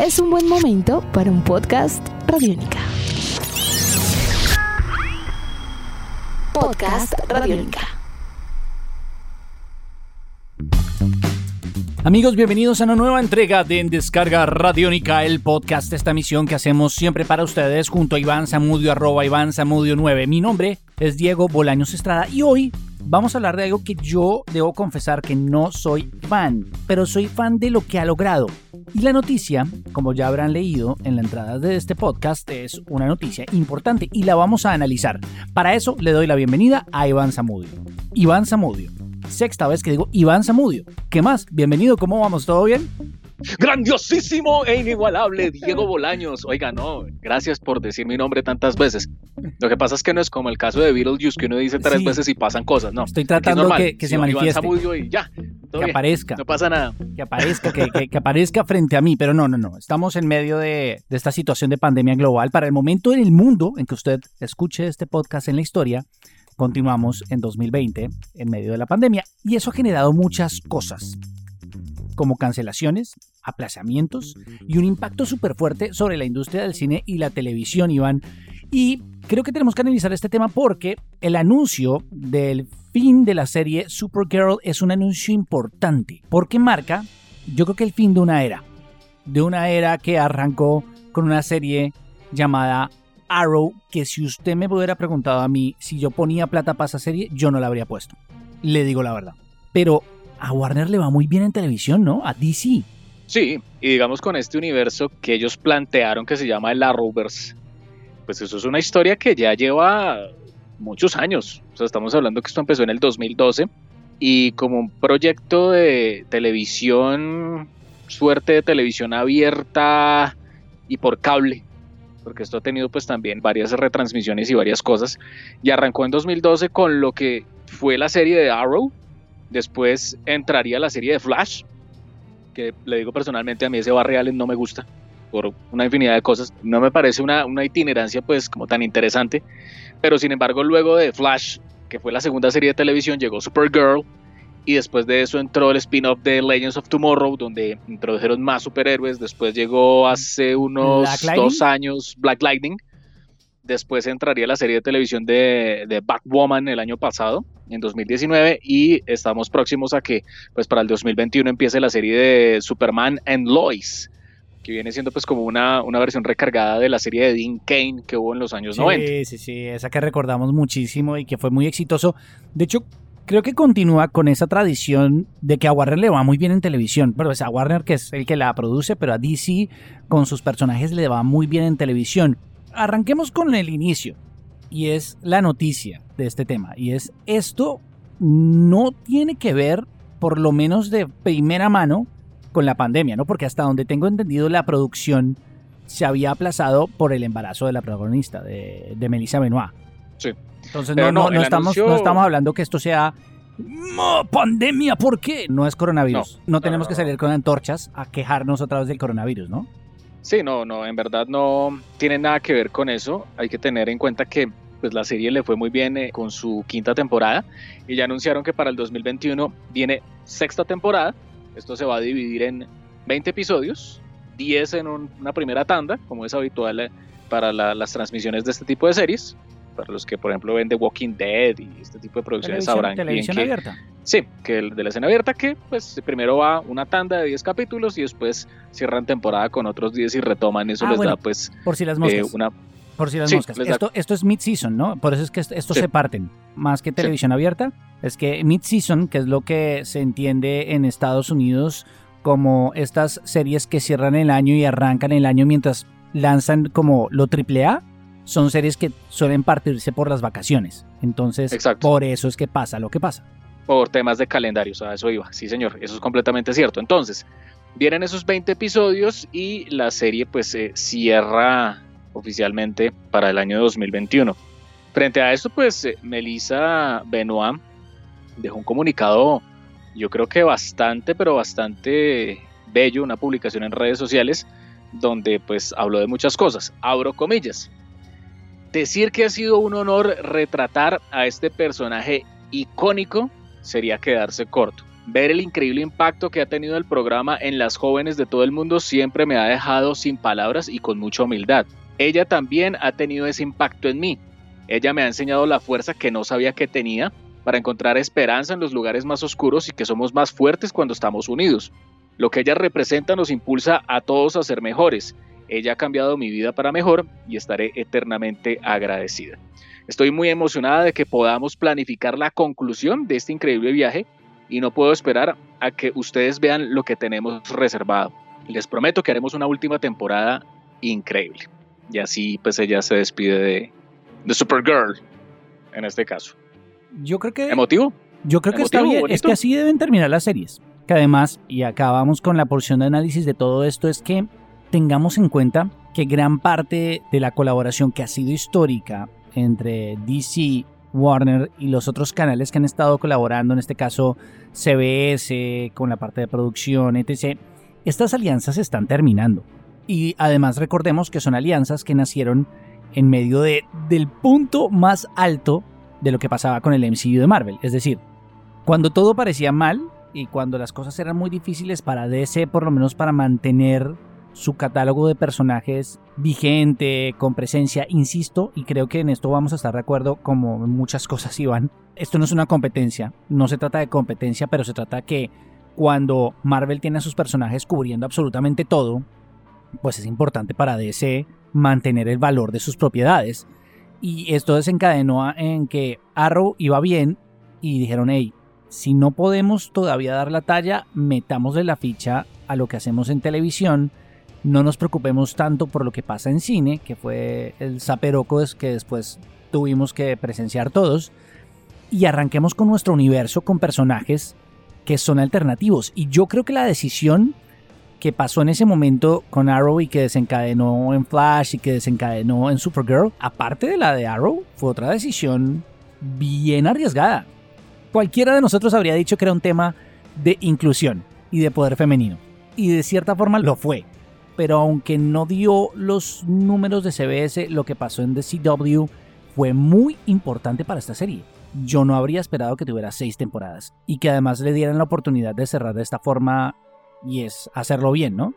es un buen momento para un podcast Radiónica. Podcast Radiónica. Amigos, bienvenidos a una nueva entrega de En Descarga Radiónica, el podcast, esta misión que hacemos siempre para ustedes junto a Iván Zamudio, arroba Iván Zamudio 9. Mi nombre es Diego Bolaños Estrada y hoy vamos a hablar de algo que yo debo confesar que no soy fan, pero soy fan de lo que ha logrado. Y la noticia, como ya habrán leído en la entrada de este podcast, es una noticia importante y la vamos a analizar. Para eso le doy la bienvenida a Iván Zamudio. Iván Zamudio sexta vez que digo Iván Zamudio. ¿Qué más? Bienvenido, ¿cómo vamos? ¿Todo bien? Grandiosísimo e inigualable Diego Bolaños. Oiga, no, gracias por decir mi nombre tantas veces. Lo que pasa es que no es como el caso de Beetlejuice que uno dice tres veces y pasan cosas, no. Estoy tratando que, que se manifieste. Y ya. Que aparezca. No pasa nada. Que aparezca, que, que, aparezca frente a mí. Pero no, no, no. Estamos en medio de, de esta situación de pandemia global. Para el momento en el mundo en que usted escuche este podcast en la historia, Continuamos en 2020 en medio de la pandemia y eso ha generado muchas cosas, como cancelaciones, aplazamientos y un impacto súper fuerte sobre la industria del cine y la televisión, Iván. Y creo que tenemos que analizar este tema porque el anuncio del fin de la serie Supergirl es un anuncio importante, porque marca, yo creo que el fin de una era, de una era que arrancó con una serie llamada Arrow que si usted me hubiera preguntado a mí si yo ponía plata para esa serie, yo no la habría puesto. Le digo la verdad. Pero a Warner le va muy bien en televisión, ¿no? A DC. Sí, y digamos con este universo que ellos plantearon que se llama el Arrowverse, pues eso es una historia que ya lleva muchos años. O sea, estamos hablando que esto empezó en el 2012 y como un proyecto de televisión, suerte de televisión abierta y por cable, porque esto ha tenido pues también varias retransmisiones y varias cosas, y arrancó en 2012 con lo que fue la serie de Arrow, después entraría la serie de Flash, que le digo personalmente a mí ese Barry Allen no me gusta, por una infinidad de cosas, no me parece una, una itinerancia pues como tan interesante, pero sin embargo luego de Flash, que fue la segunda serie de televisión, llegó Supergirl, y después de eso entró el spin-off de Legends of Tomorrow, donde introdujeron más superhéroes. Después llegó hace unos dos años Black Lightning. Después entraría la serie de televisión de, de Batwoman el año pasado, en 2019, y estamos próximos a que pues para el 2021 empiece la serie de Superman and Lois, que viene siendo pues como una, una versión recargada de la serie de Dean Kane que hubo en los años 90. Sí, sí, sí, esa que recordamos muchísimo y que fue muy exitoso. De hecho, creo que continúa con esa tradición de que a Warner le va muy bien en televisión. Pero es a Warner que es el que la produce, pero a DC con sus personajes le va muy bien en televisión. Arranquemos con el inicio. Y es la noticia de este tema. Y es esto no tiene que ver, por lo menos de primera mano, con la pandemia, ¿no? Porque hasta donde tengo entendido la producción se había aplazado por el embarazo de la protagonista, de, de Melissa Benoit. Sí. Entonces no, no, estamos, no estamos hablando que esto sea pandemia, ¿por qué? No es coronavirus. No, tenemos que salir con antorchas a quejarnos otra vez del coronavirus, ¿no? Sí, no, no, en verdad no tiene nada que ver con eso. Hay que tener en cuenta que pues la serie le fue muy bien eh, con su quinta temporada y ya anunciaron que para el 2021 viene sexta temporada. Esto se va a dividir en 20 episodios, 10 en una primera tanda, como es habitual eh, para las transmisiones de este tipo de series para los que por ejemplo ven The Walking Dead y este tipo de producciones sabrán televisión que, abierta. Sí, que el de la escena abierta que pues primero va una tanda de 10 capítulos y después cierran temporada con otros 10 y retoman, eso ah, les da pues por si las moscas. Eh, una por si las moscas. Esto, esto, es mid-season, ¿no? Por eso es que estos se parten. Más que televisión abierta, es que mid-season, que es lo que se entiende en Estados Unidos como estas series que cierran el año y arrancan el año mientras lanzan como lo triple A, son series que suelen partirse por las vacaciones. Entonces, por eso es que pasa lo que pasa. Por temas de calendario, a eso iba. Sí, señor, eso es completamente cierto. Entonces, vienen esos 20 episodios y la serie pues se cierra oficialmente para el año 2021. Frente a esto, pues eh, Melissa Benoit dejó un comunicado, yo creo que bastante, pero bastante bello, una publicación en redes sociales donde pues habló de muchas cosas. Abro comillas. Decir que ha sido un honor retratar a este personaje icónico sería quedarse corto. Ver el increíble impacto que ha tenido el programa en las jóvenes de todo el mundo siempre me ha dejado sin palabras y con mucha humildad. Ella también ha tenido ese impacto en mí. Ella me ha enseñado la fuerza que no sabía que tenía para encontrar esperanza en los lugares más oscuros y que somos más fuertes cuando estamos unidos. Lo que ella representa nos impulsa a todos a ser mejores. Ella ha cambiado mi vida para mejor y estaré eternamente agradecida. Estoy muy emocionada de que podamos planificar la conclusión de este increíble viaje y no puedo esperar a que ustedes vean lo que tenemos reservado. Les prometo que haremos una última temporada increíble. Y así pues ella se despide de, de Supergirl en este caso. Yo creo que... ¿Emotivo? Yo creo que está bien. Es que así deben terminar las series. Que además, y acabamos con la porción de análisis de todo esto, es que tengamos en cuenta que gran parte de la colaboración que ha sido histórica entre DC, Warner y los otros canales que han estado colaborando, en este caso CBS, con la parte de producción, etc., estas alianzas están terminando. Y además recordemos que son alianzas que nacieron en medio de, del punto más alto de lo que pasaba con el MCU de Marvel. Es decir, cuando todo parecía mal y cuando las cosas eran muy difíciles para DC, por lo menos para mantener su catálogo de personajes vigente, con presencia, insisto, y creo que en esto vamos a estar de acuerdo como muchas cosas iban. Esto no es una competencia, no se trata de competencia, pero se trata que cuando Marvel tiene a sus personajes cubriendo absolutamente todo, pues es importante para DC mantener el valor de sus propiedades. Y esto desencadenó en que Arrow iba bien y dijeron, hey, si no podemos todavía dar la talla, metámosle la ficha a lo que hacemos en televisión. No nos preocupemos tanto por lo que pasa en cine, que fue el zaperoco que después tuvimos que presenciar todos. Y arranquemos con nuestro universo con personajes que son alternativos. Y yo creo que la decisión que pasó en ese momento con Arrow y que desencadenó en Flash y que desencadenó en Supergirl, aparte de la de Arrow, fue otra decisión bien arriesgada. Cualquiera de nosotros habría dicho que era un tema de inclusión y de poder femenino. Y de cierta forma lo fue. Pero aunque no dio los números de CBS, lo que pasó en The CW fue muy importante para esta serie. Yo no habría esperado que tuviera seis temporadas y que además le dieran la oportunidad de cerrar de esta forma y es hacerlo bien, ¿no?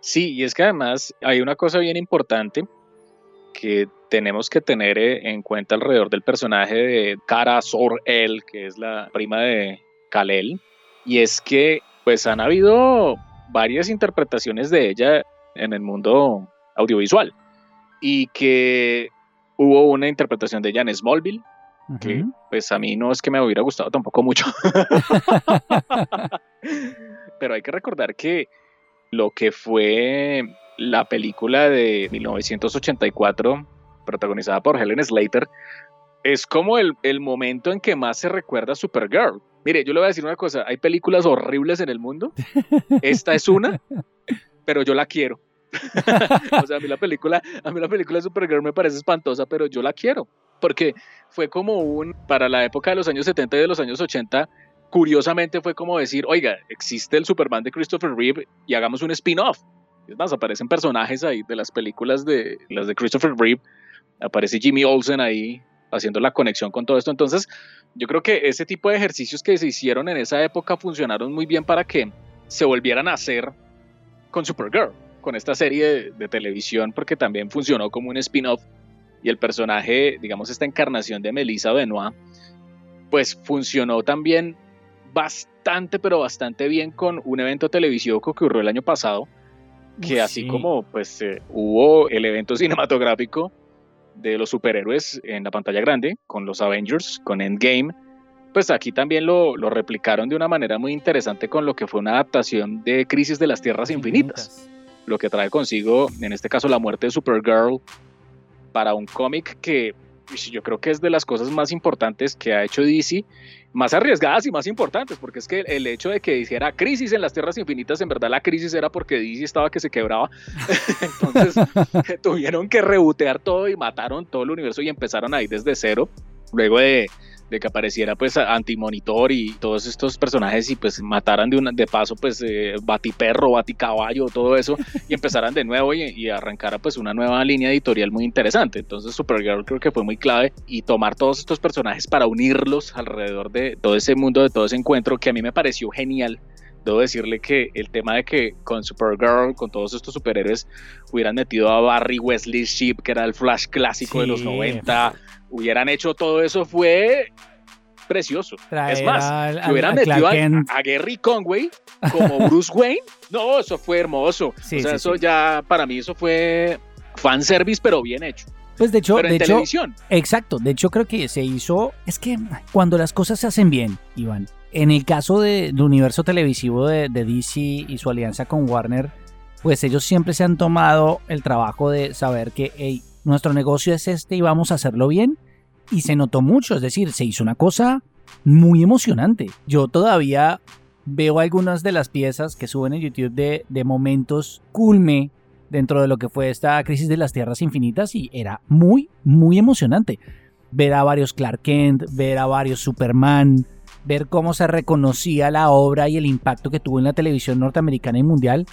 Sí, y es que además hay una cosa bien importante que tenemos que tener eh, en cuenta alrededor del personaje de Kara Sor-El, que es la prima de Kalel, y es que pues han habido varias interpretaciones de ella en el mundo audiovisual y que hubo una interpretación de ella en Smallville, que pues a mí no es que me hubiera gustado tampoco mucho. Pero hay que recordar que lo que fue la película de 1984, protagonizada por Helen Slater, es como el, momento en que más se recuerda a Supergirl. Mire, yo le voy a decir una cosa, hay películas horribles en el mundo, esta es una, pero yo la quiero. o sea, a mí la película, a mí la película de Supergirl me parece espantosa, pero yo la quiero, porque fue como un, para la época de los años 70 y de los años 80, curiosamente fue como decir, oiga, existe el Superman de Christopher Reeve y hagamos un spin-off. Es más, aparecen personajes ahí de las películas de las de Christopher Reeve, aparece Jimmy Olsen ahí haciendo la conexión con todo esto. Entonces, yo creo que ese tipo de ejercicios que se hicieron en esa época funcionaron muy bien para que se volvieran a hacer con Supergirl, con esta serie de, televisión, porque también funcionó como un spin-off y el personaje, digamos, esta encarnación de Melissa Benoit, pues funcionó también bastante, pero bastante bien con un evento televisivo que ocurrió el año pasado, que así como pues eh, hubo el evento cinematográfico de los superhéroes en la pantalla grande, con los Avengers, con Endgame, pues aquí también lo, lo replicaron de una manera muy interesante con lo que fue una adaptación de Crisis de las Tierras Infinitas, lo que trae consigo, en este caso, la muerte de Supergirl para un cómic que yo creo que es de las cosas más importantes que ha hecho DC, más arriesgadas y más importantes, porque es que el hecho de que hiciera crisis en las Tierras Infinitas, en verdad la crisis era porque DC estaba que se quebraba, entonces tuvieron que rebotear todo y mataron todo el universo y empezaron ahí desde cero, luego de, de que apareciera pues Antimonitor y todos estos personajes y pues mataran de, una, de paso pues eh, Batiperro, Baticaballo, todo eso y empezaran de nuevo y, y, arrancara pues una nueva línea editorial muy interesante. Entonces Supergirl creo que fue muy clave y tomar todos estos personajes para unirlos alrededor de todo ese mundo, de todo ese encuentro que a mí me pareció genial debo decirle que el tema de que con Supergirl, con todos estos superhéroes, hubieran metido a Barry Wesley Ship, que era el Flash clásico de los 90, hubieran hecho todo eso fue precioso. es más, que hubieran metido a, Gary Conway como Bruce Wayne. No, eso fue hermoso. o sea, eso ya, para mí, eso fue fanservice, pero bien hecho. Pues de hecho, pero de en televisión. exacto, de hecho creo que se hizo, es que cuando las cosas se hacen bien, Iván, en el caso del universo televisivo de, DC y su alianza con Warner, pues ellos siempre se han tomado el trabajo de saber que nuestro negocio es este y vamos a hacerlo bien. Y se notó mucho, es decir, se hizo una cosa muy emocionante. Yo todavía veo algunas de las piezas que suben en YouTube de, de momentos culme dentro de lo que fue esta crisis de las tierras infinitas y era muy, muy emocionante. Ver a varios Clark Kent, ver a varios Superman, ver cómo se reconocía la obra y el impacto que tuvo en la televisión norteamericana y mundial,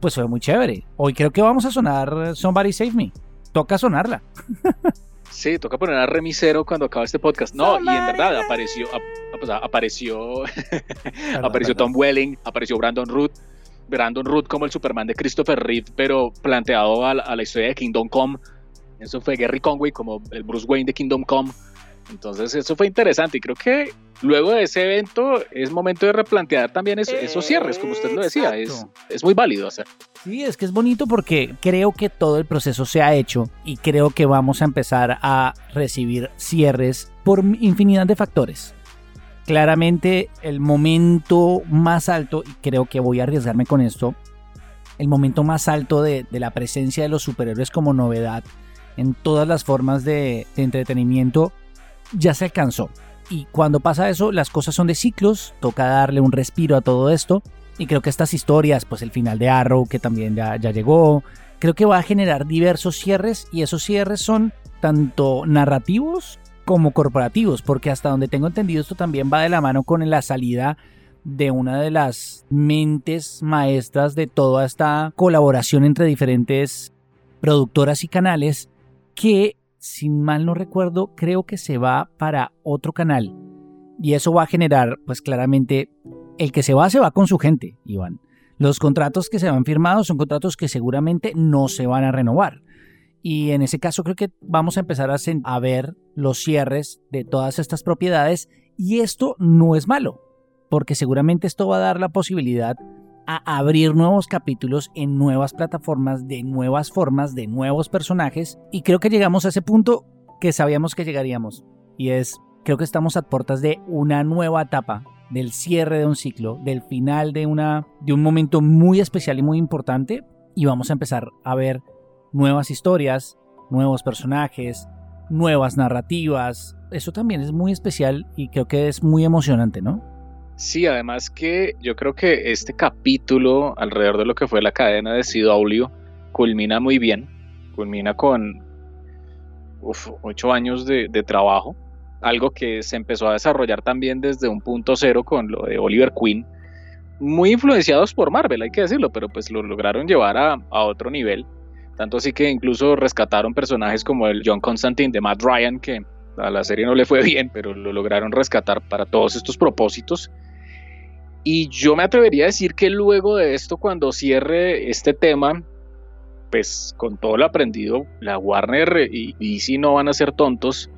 pues fue muy chévere. Hoy creo que vamos a sonar Somebody Save Me. Toca sonarla. Sí, toca poner a remisero cuando acaba este podcast. No, y en verdad apareció, pues, apareció, apareció Tom Welling, apareció Brandon Root. Brandon Root como el Superman de Christopher Reeve, pero planteado a la, a la historia de Kingdom Come. Eso fue Gary Conway como el Bruce Wayne de Kingdom Come. Entonces eso fue interesante y creo que luego de ese evento es momento de replantear también esos cierres, como usted lo decía, es, es, muy válido hacer. Sí, es que es bonito porque creo que todo el proceso se ha hecho y creo que vamos a empezar a recibir cierres por infinidad de factores. Claramente el momento más alto, y creo que voy a arriesgarme con esto, el momento más alto de, de la presencia de los superhéroes como novedad en todas las formas de, de entretenimiento ya se alcanzó. Y cuando pasa eso, las cosas son de ciclos, toca darle un respiro a todo esto. Y creo que estas historias, pues el final de Arrow, que también ya, ya llegó, creo que va a generar diversos cierres y esos cierres son tanto narrativos como corporativos, porque hasta donde tengo entendido esto también va de la mano con la salida de una de las mentes maestras de toda esta colaboración entre diferentes productoras y canales que sin mal no recuerdo, creo que se va para otro canal. Y eso va a generar, pues claramente, el que se va, se va con su gente, Iván. Los contratos que se van firmados son contratos que seguramente no se van a renovar. Y en ese caso creo que vamos a empezar a, a ver los cierres de todas estas propiedades y esto no es malo, porque seguramente esto va a dar la posibilidad a abrir nuevos capítulos en nuevas plataformas, de nuevas formas, de nuevos personajes. Y creo que llegamos a ese punto que sabíamos que llegaríamos. Y es, creo que estamos a puertas de una nueva etapa, del cierre de un ciclo, del final de, una, de un momento muy especial y muy importante. Y vamos a empezar a ver nuevas historias, nuevos personajes, nuevas narrativas. Eso también es muy especial y creo que es muy emocionante, ¿no? Sí, además que yo creo que este capítulo alrededor de lo que fue la cadena de CW culmina muy bien, culmina con ocho años de, trabajo, algo que se empezó a desarrollar también desde un punto cero con lo de Oliver Queen, muy influenciados por Marvel, hay que decirlo, pero pues lo lograron llevar a, a otro nivel, tanto así que incluso rescataron personajes como el John Constantine de Matt Ryan, que a la serie no le fue bien, pero lo lograron rescatar para todos estos propósitos. Y yo me atrevería a decir que luego de esto, cuando cierre este tema, pues con todo lo aprendido, la Warner y DC no van a ser tontos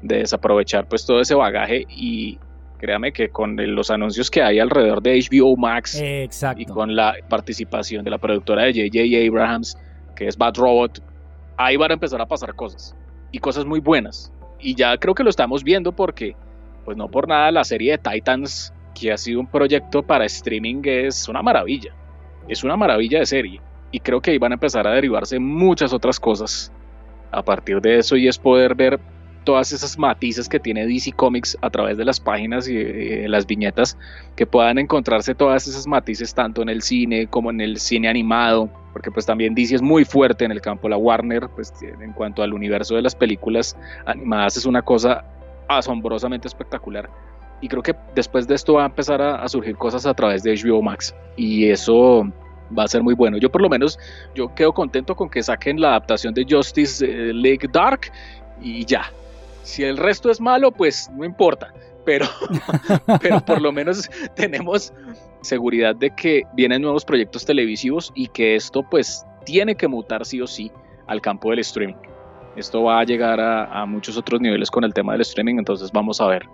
de desaprovechar pues todo ese bagaje y créame que con los anuncios que hay alrededor de HBO Max y con la participación de la productora de JJ Abrahams, que es Bad Robot, ahí van a empezar a pasar cosas y cosas muy buenas. Y ya creo que lo estamos viendo porque, pues no por nada, la serie de Titans que ha sido un proyecto para streaming es una maravilla. Es una maravilla de serie. Y creo que ahí van a empezar a derivarse muchas otras cosas a partir de eso y es poder ver todas esas matices que tiene DC Comics a través de las páginas y eh, las viñetas, que puedan encontrarse todas esas matices tanto en el cine como en el cine animado, porque pues también DC es muy fuerte en el campo, la Warner, pues en cuanto al universo de las películas animadas es una cosa asombrosamente espectacular. Y creo que después de esto va a empezar a, surgir cosas a través de HBO Max. Y eso va a ser muy bueno. Yo por lo menos, yo quedo contento con que saquen la adaptación de Justice eh, League Dark y ya. Si el resto es malo, pues no importa. Pero, pero por lo menos tenemos seguridad de que vienen nuevos proyectos televisivos y que esto pues tiene que mutar sí o sí al campo del streaming. Esto va a llegar a, a muchos otros niveles con el tema del streaming, entonces vamos a ver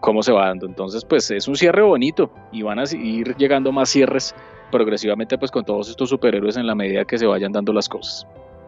cómo se va dando. Entonces, pues es un cierre bonito y van a ir llegando más cierres progresivamente pues con todos estos superhéroes en la medida que se vayan dando las cosas.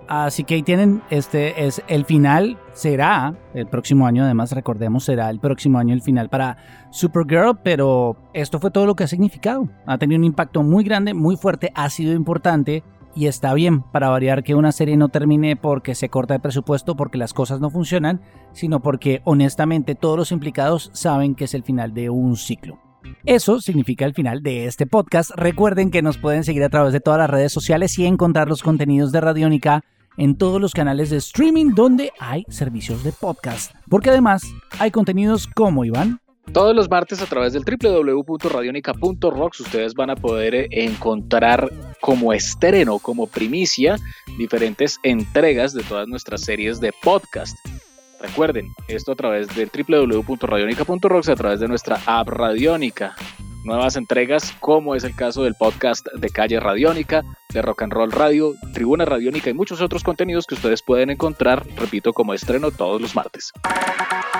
Así que ahí tienen, este es el final, será el próximo año, además recordemos, será el próximo año el final para Supergirl, pero esto fue todo lo que ha significado. Ha tenido un impacto muy grande, muy fuerte, ha sido importante y está bien para variar que una serie no termine porque se corta el presupuesto, porque las cosas no funcionan, sino porque honestamente todos los implicados saben que es el final de un ciclo. Eso significa el final de este podcast. Recuerden que nos pueden seguir a través de todas las redes sociales y encontrar los contenidos de Radiónica en todos los canales de streaming donde hay servicios de podcast. Porque además hay contenidos como Iván. Todos los martes a través del www.radionica.rocks ustedes van a poder eh, encontrar como estreno, como primicia, diferentes entregas de todas nuestras series de podcast. Recuerden, esto a través del www.radionica.rocks, a través de nuestra app Radionica. Nuevas entregas, como es el caso del podcast de Calle Radiónica, de Rock and Roll Radio, Tribuna Radiónica y muchos otros contenidos que ustedes pueden encontrar, repito, como estreno todos los martes.